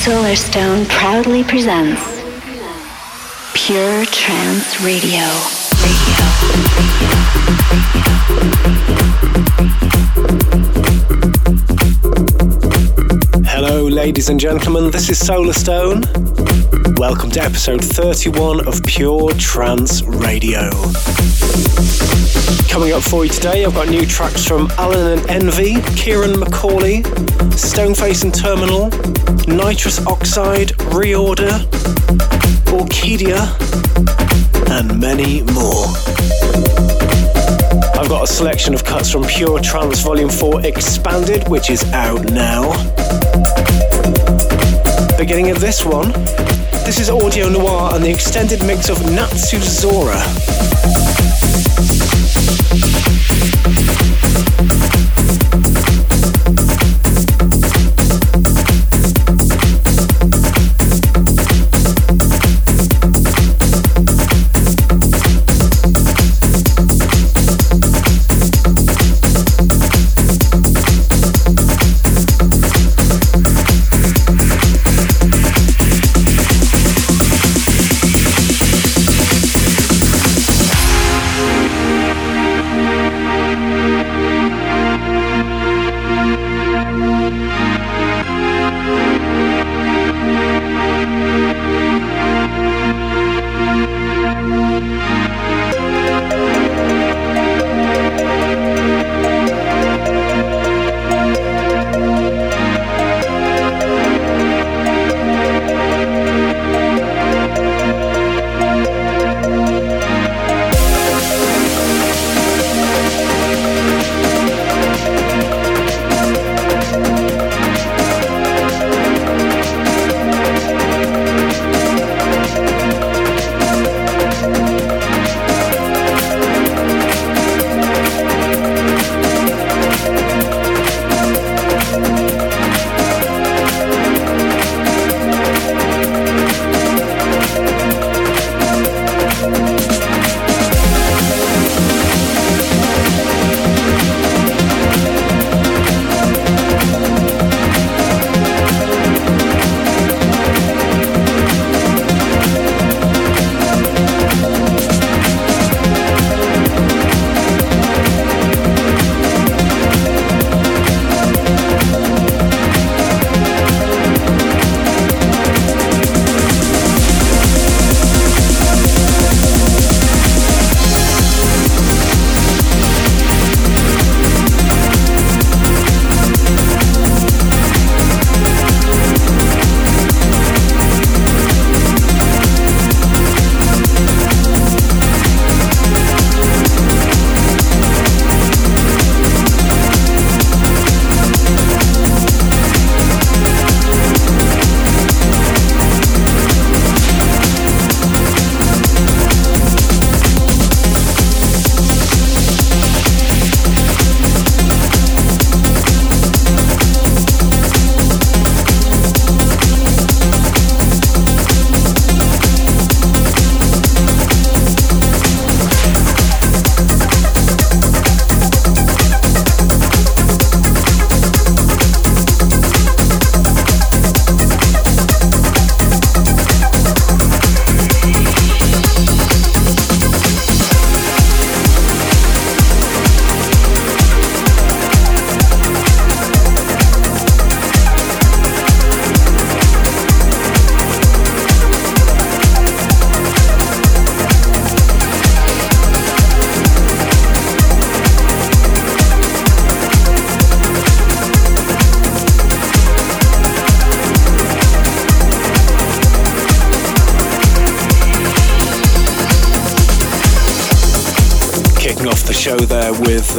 Solarstone proudly presents Pure Trance Radio. Hello, ladies and gentlemen, this is Solarstone. Welcome to episode 31 of Pure Trance Radio. Coming up for you today, I've got new tracks from Allen and Envy, Ciaran McAuley, Stoneface and Terminal, Nitrous Oxide, Reorder, Orkidea, and many more. I've got a selection of cuts from Pure Trance Volume 4 Expanded, which is out now. Beginning of this one, this is Audio Noir and the extended mix of Natsu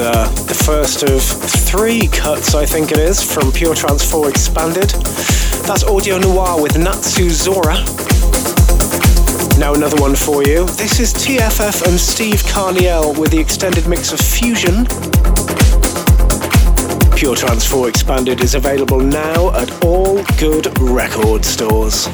uh, the first of three cuts, I think it is, from Pure Trance 4 Expanded. That's Audio Noir with Natsu Zora. Now another one for you. This is TFF and Steve Carniel with the extended mix of Fusion. Pure Trance 4 Expanded is available now at all good record stores.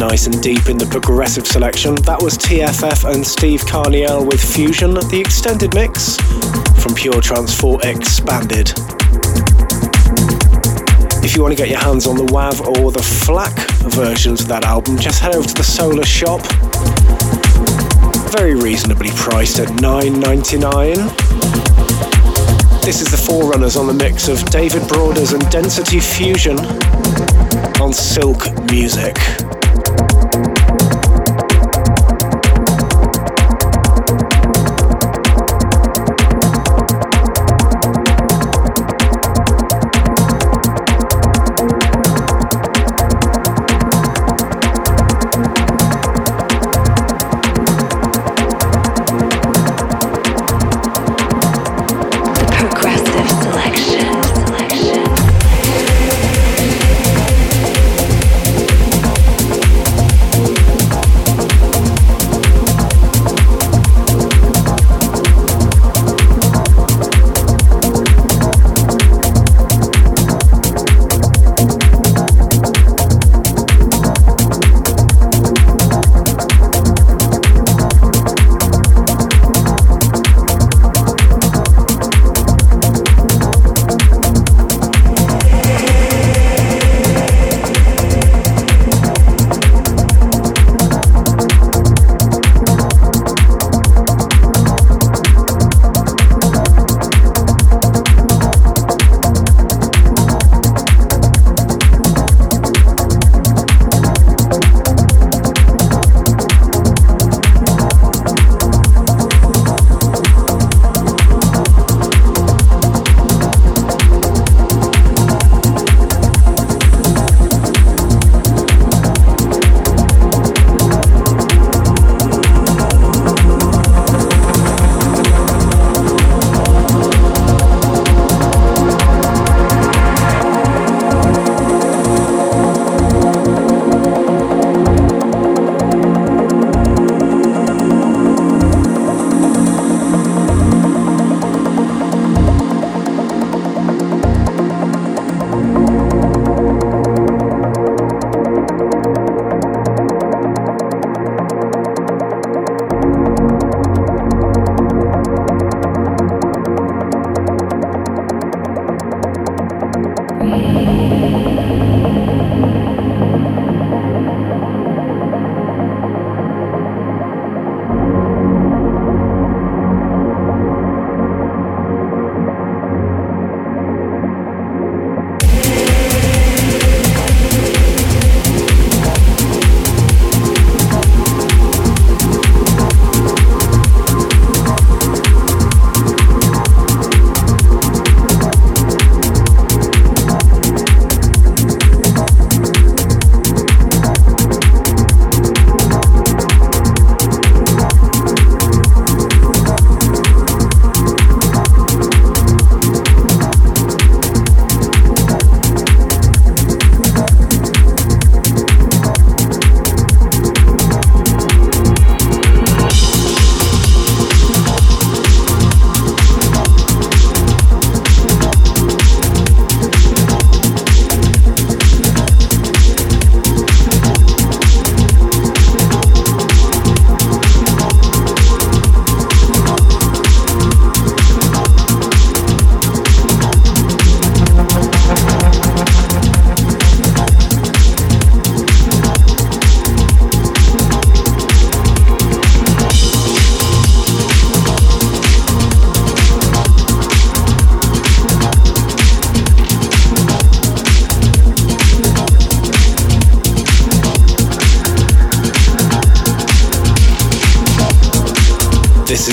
Nice and deep in the progressive selection. That was TFF and Steve Carniel with Fusion, the extended mix from Pure Trance 4 Expanded. If you want to get your hands on the WAV or the FLAC versions of that album, just head over to the Solar Shop. Very reasonably priced at $9.99. This is the Forerunners on the mix of David Broaders and Density Fusion on Silk Music.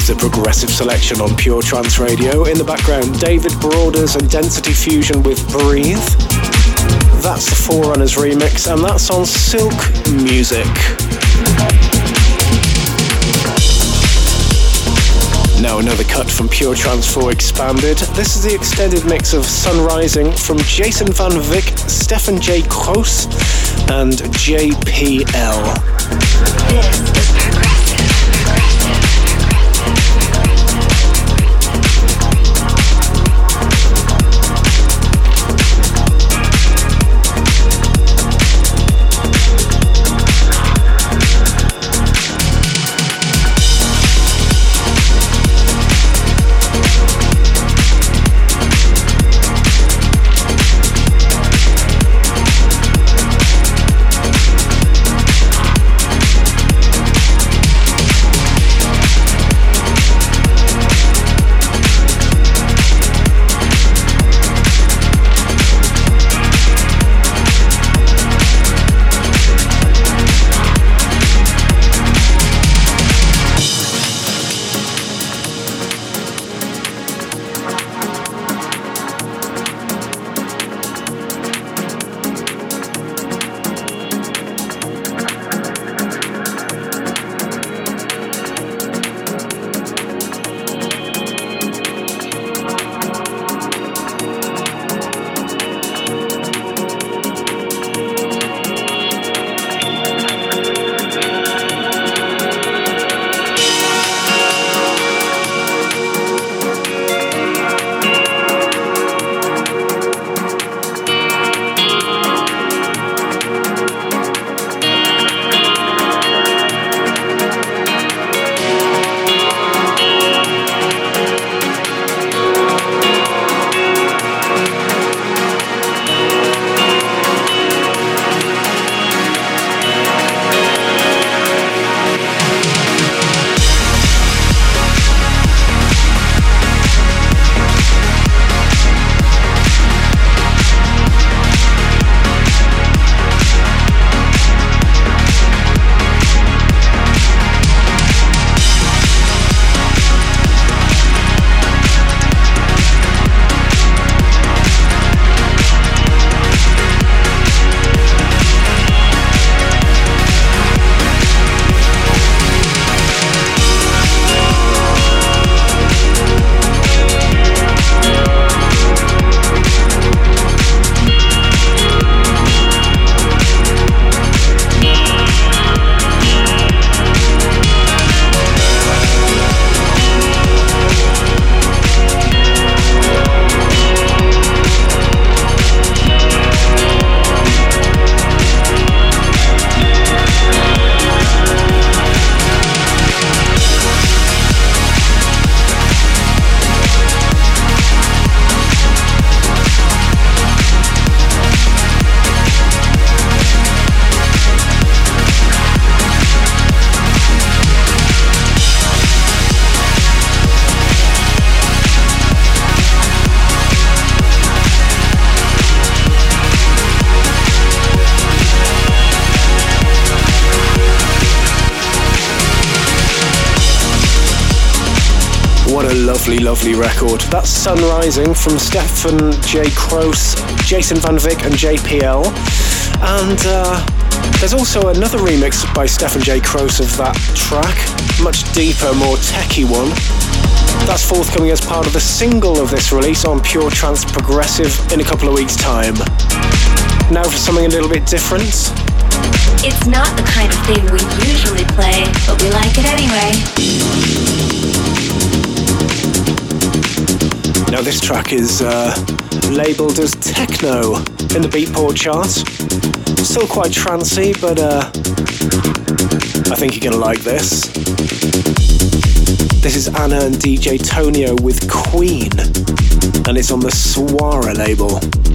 Selection on Pure Trance Radio. In the background, David Broaders and Density Fusion with Breathe. That's the Forerunners remix, and that's on Silk Music. Now another cut from Pure Trance 4 Expanded. This is the extended mix of Sun Rising from Jason Van Wyk, Stefan J. Kroos, and JPL. Lovely, lovely record. That's Sun Rising from Stefan J. Kroos, Jason Van Wyk, and JPL. And uh, there's also another remix by Stefan J. Kroos of that track, much deeper, more techie one. That's forthcoming as part of the single of this release on Pure Trance Progressive in a couple of weeks' time. Now for something a little bit different. It's not the kind of thing we usually play, but we like it anyway. Now this track is uh, labelled as techno in the Beatport chart. Still quite trancy, but uh, I think you're gonna like this. This is Anna and DJ Tonio with Queen, and it's on the Suara label.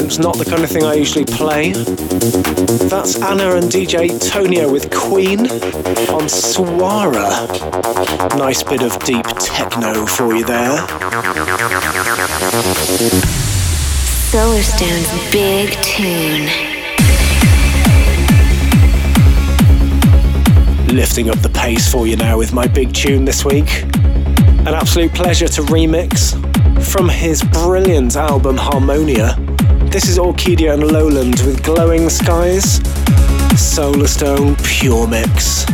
Ladies. Not the kind of thing I usually play. That's Anna and DJ Tonio with Queen on Suara. Nice bit of deep techno for you there. Solarstone's big tune. Lifting up the pace for you now with my big tune this week. An absolute pleasure to remix from his brilliant album Harmonia this is Orkidea and Lowland with Glowing Skies. Solarstone Pure Mix.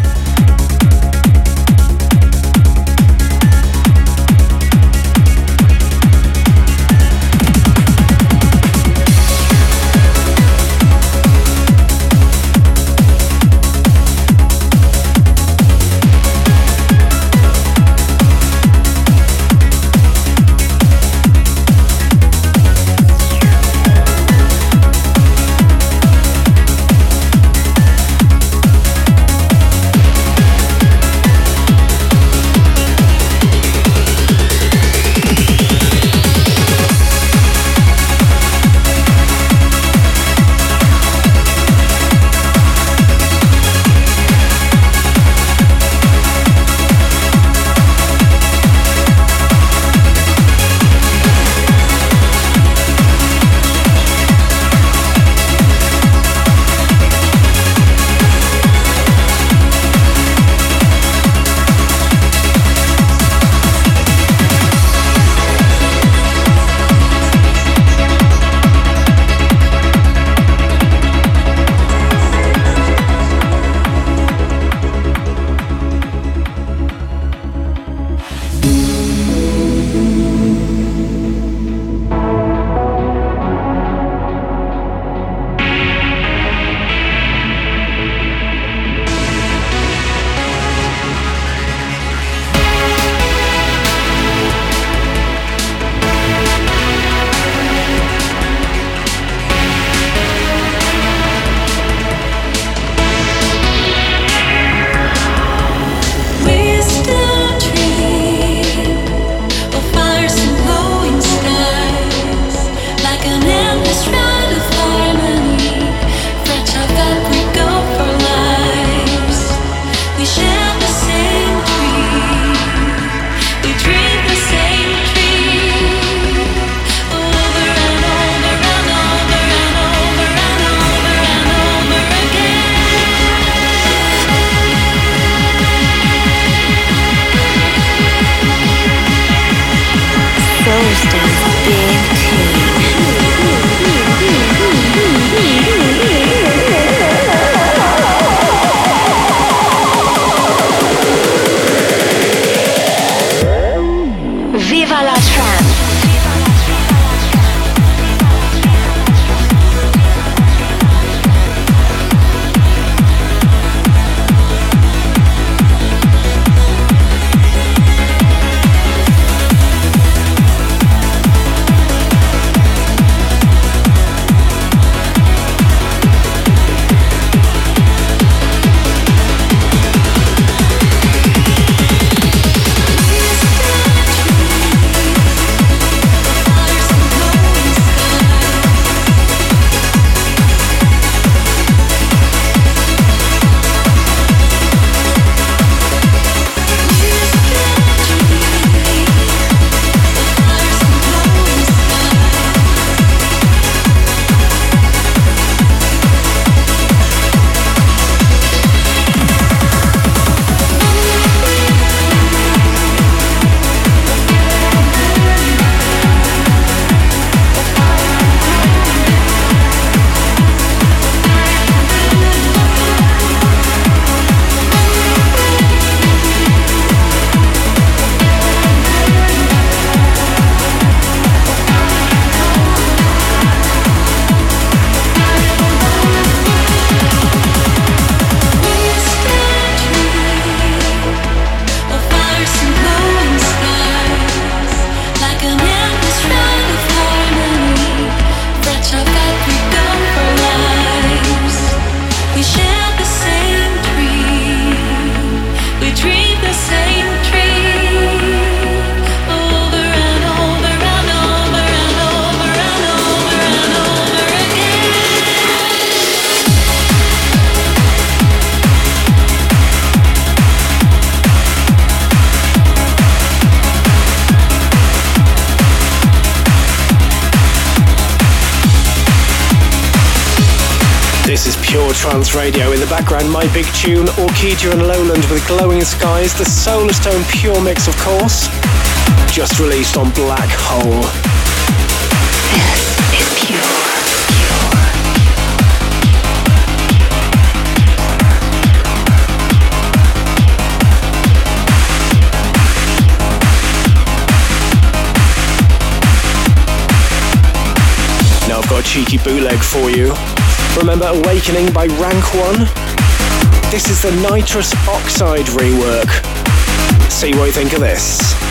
trance radio. In the background, my big tune, Orkidea and Lowland with Glowing Skies, the Solarstone Pure Mix, of course, just released on Black Hole. This is pure. got a cheeky bootleg for you. Remember Awakening by Rank One? This is the Nitrous Oxide rework. See what you think of this.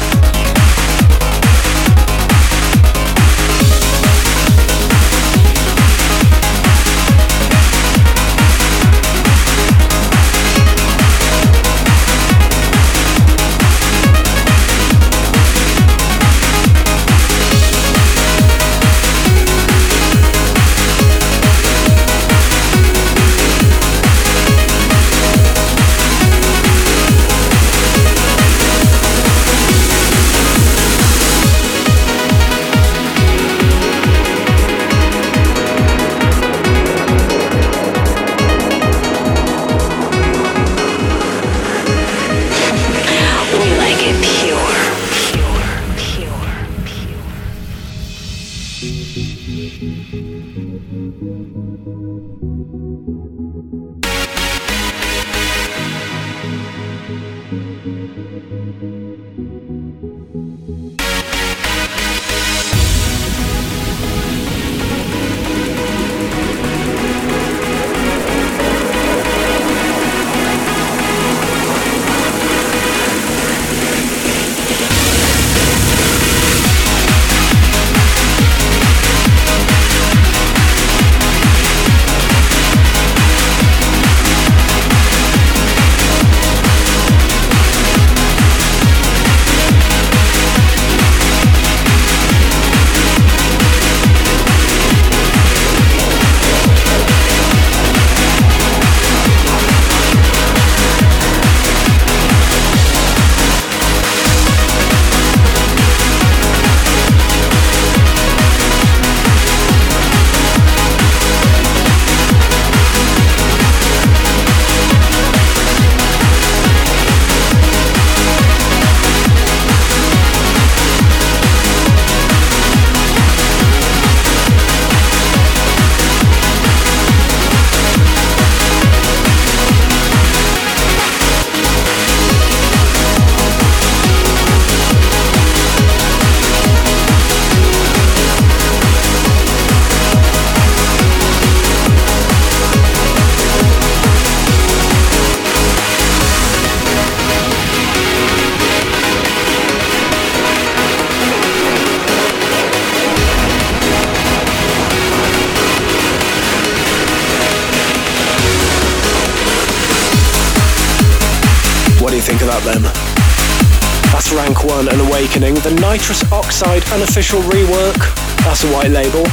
The Nitrous Oxide unofficial rework. That's a white label.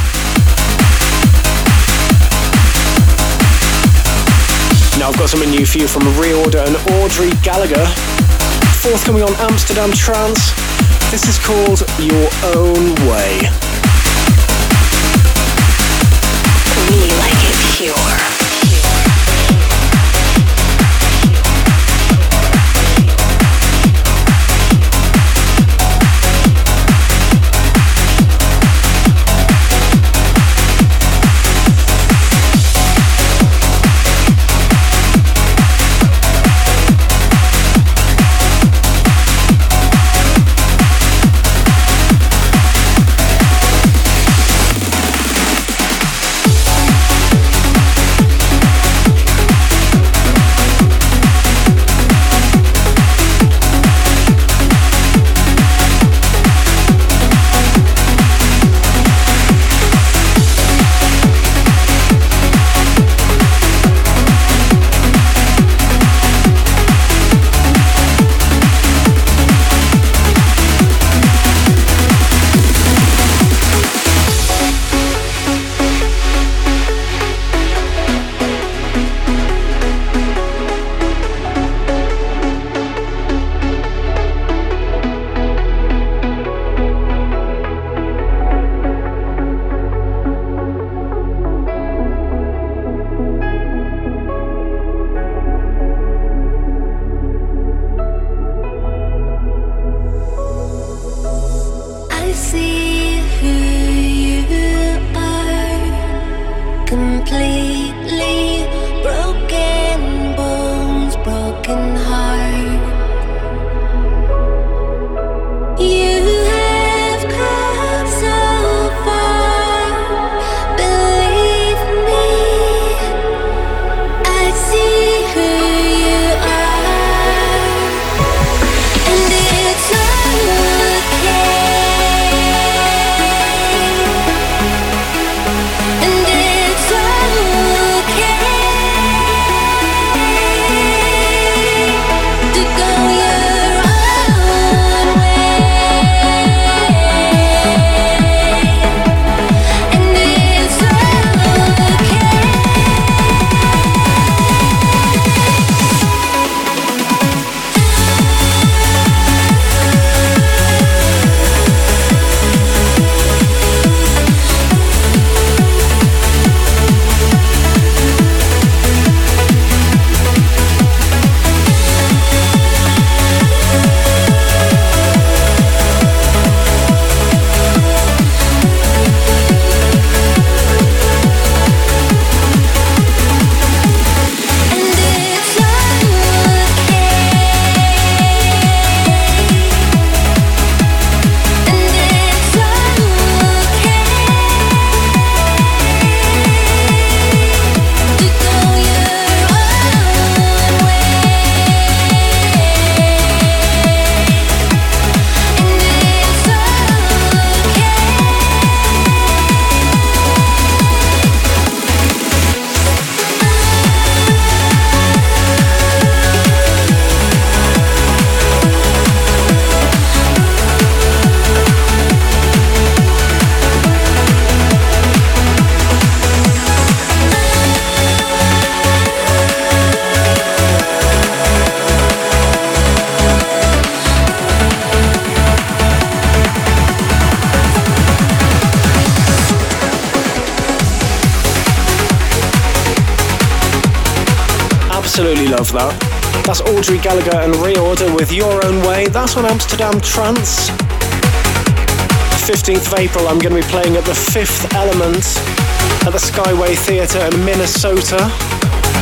Now I've got something new for you from Reorder and Audrey Gallagher. Forthcoming on Amsterdam Trance. This is called Your Own Way. We like it pure. Audrey Gallagher and Reorder with Your Own Way. That's on Amsterdam Trance. 15th of April, I'm going to be playing at the Fifth Element at the Skyway Theatre in Minnesota.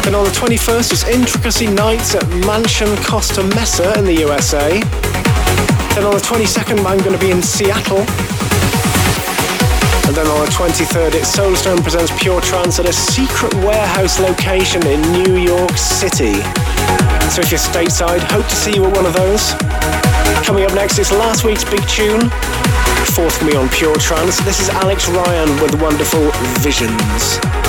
And on the 21st, it's Intricacy Nights at Mansion Costa Mesa in the USA. Then on the 22nd, I'm going to be in Seattle. On the 23rd, it's Solarstone presents Pure Trance at a secret warehouse location in New York City. So if you're stateside, hope to see you at one of those. Coming up next is last week's big tune, fourth me on Pure Trance. This is Alex Ryan with wonderful Visions.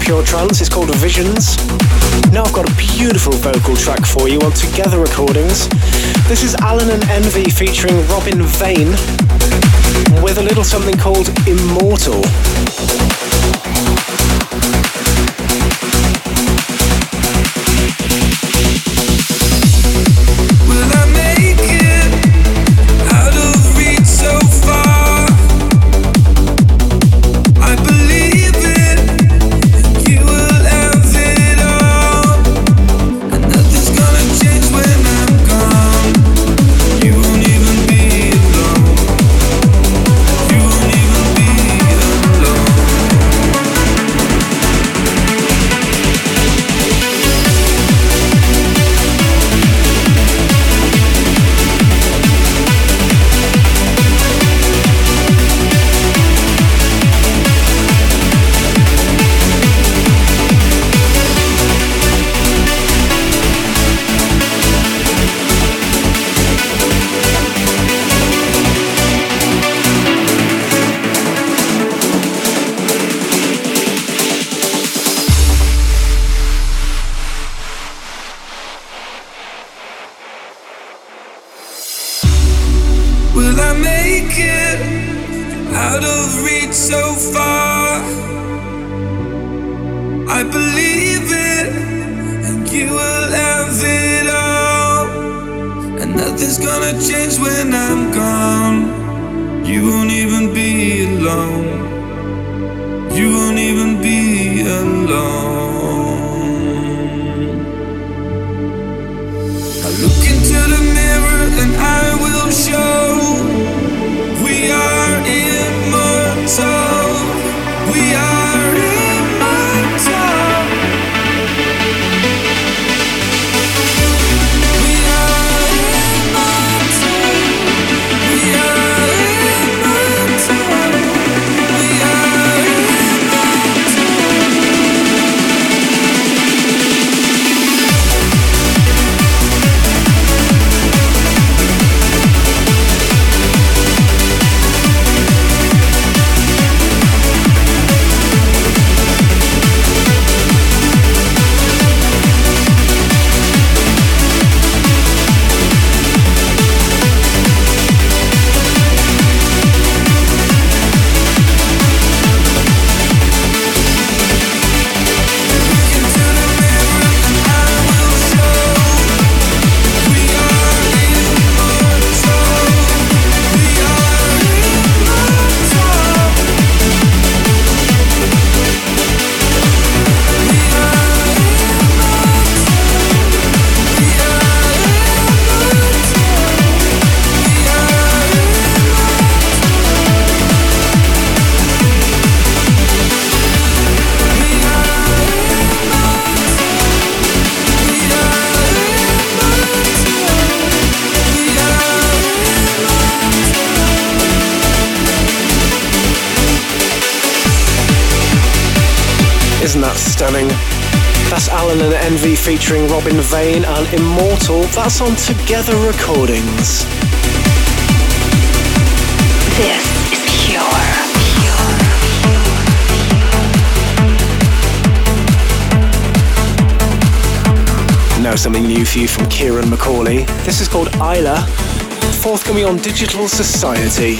Pure Trance. It's called Visions. Now I've got a beautiful vocal track for you on Together Recordings. This is Allen and Envy featuring Robin Vane with a little something called Immortal. In Vane and Immortal. That's on Together Recordings. This is pure. Now something new for you from Ciaran McAuley. This is called Isla, forthcoming on Digital Society.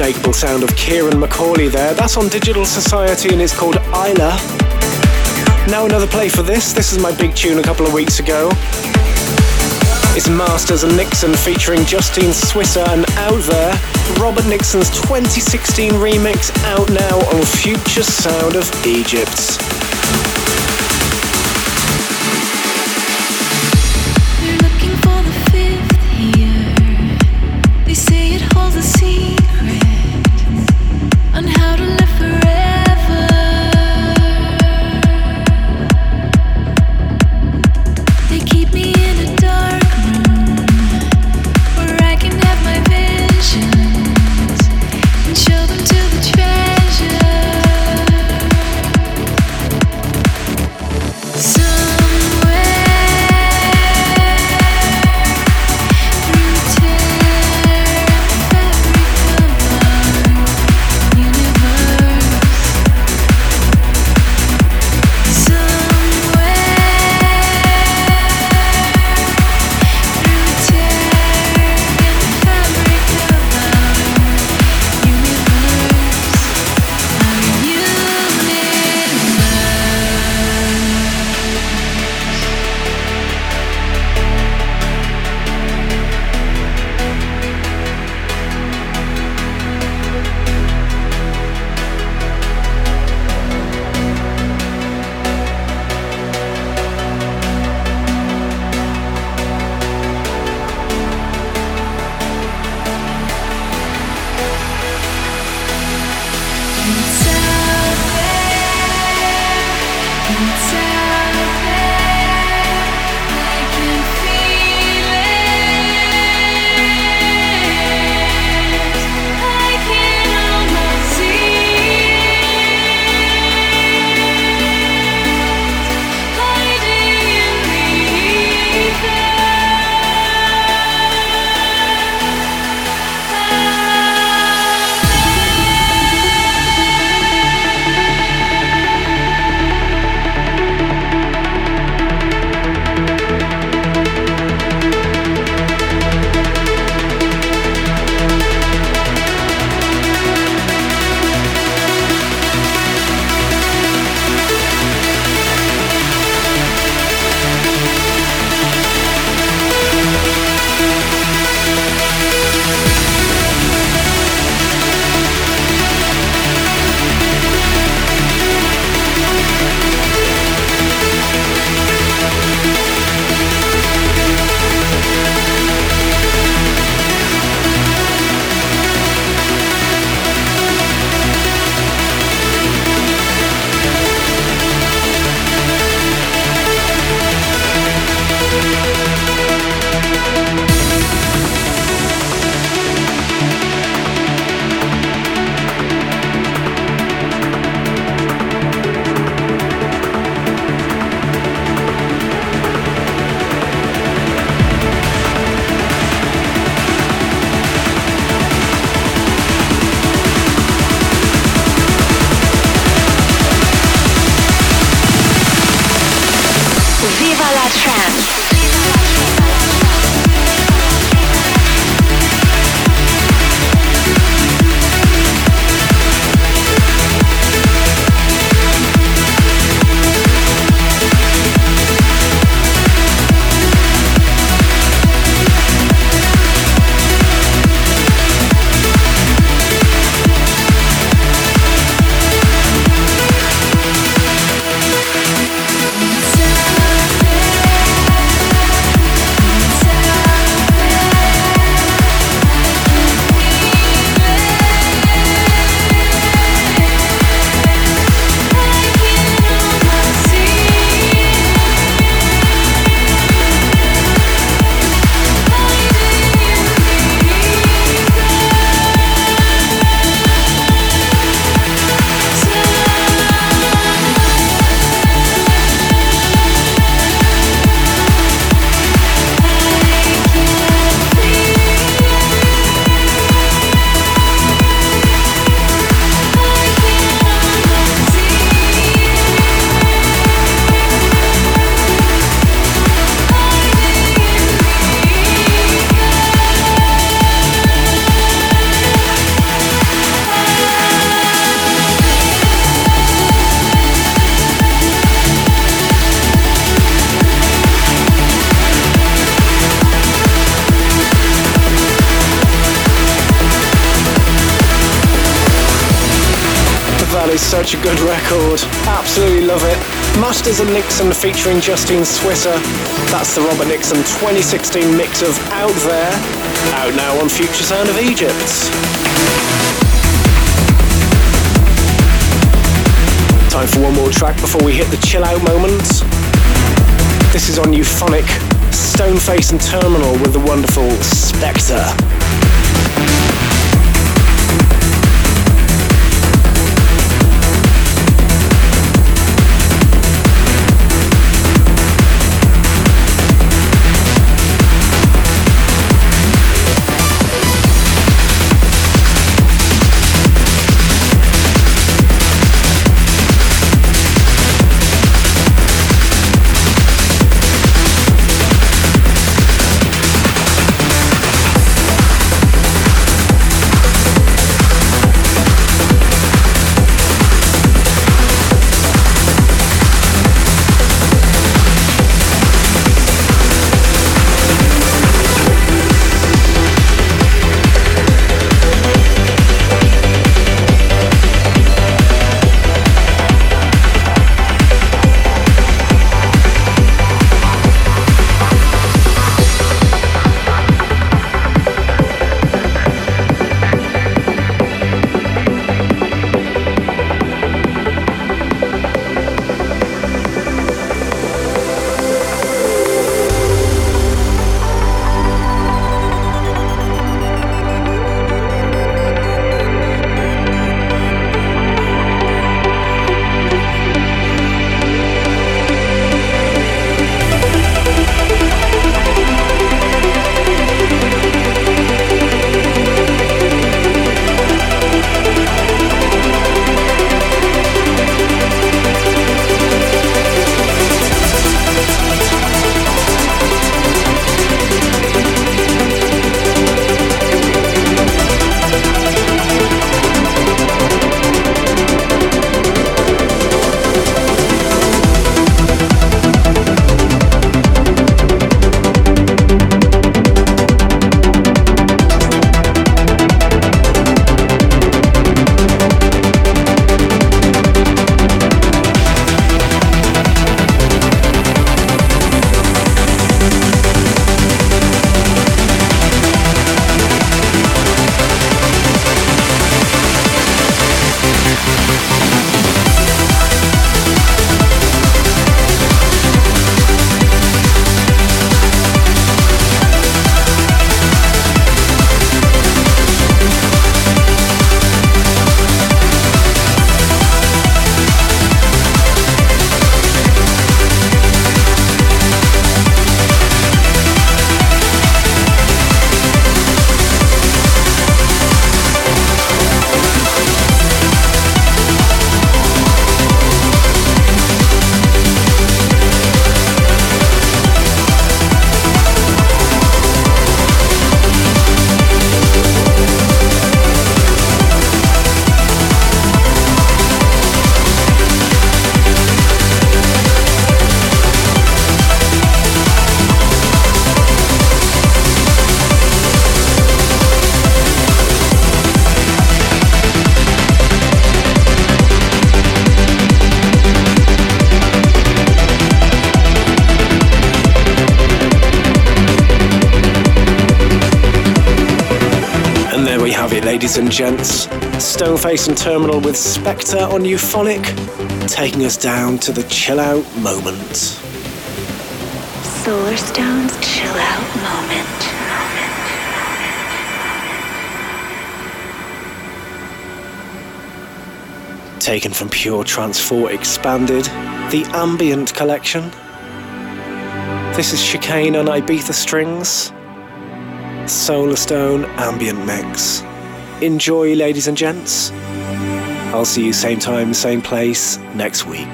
Unmistakable sound of Ciaran McAuley there. That's on Digital Society and it's called Isla. Now another play for this. This is my big tune a couple of weeks ago. It's Masters and Nickson featuring Justine Suissa and Out There. Robert Nickson's 2016 remix out now on Future Sound of Egypt. Nickson featuring Justine Suissa. That's the Robert Nickson 2016 mix of Out There, out now on Future Sound of Egypt. Time for one more track before we hit the chill out moment. This is on Euphonic, Stoneface and Terminal with the wonderful Spectre. And Terminal with Spectre on Euphonic, taking us down to the chill out moment. Solarstone's chill out moment. Taken from Pure Trance 4 Expanded, the Ambient Collection. This is Chicane on Ibiza Strings. Solarstone Ambient Mix. Enjoy, ladies and gents. I'll see you same time, same place next week.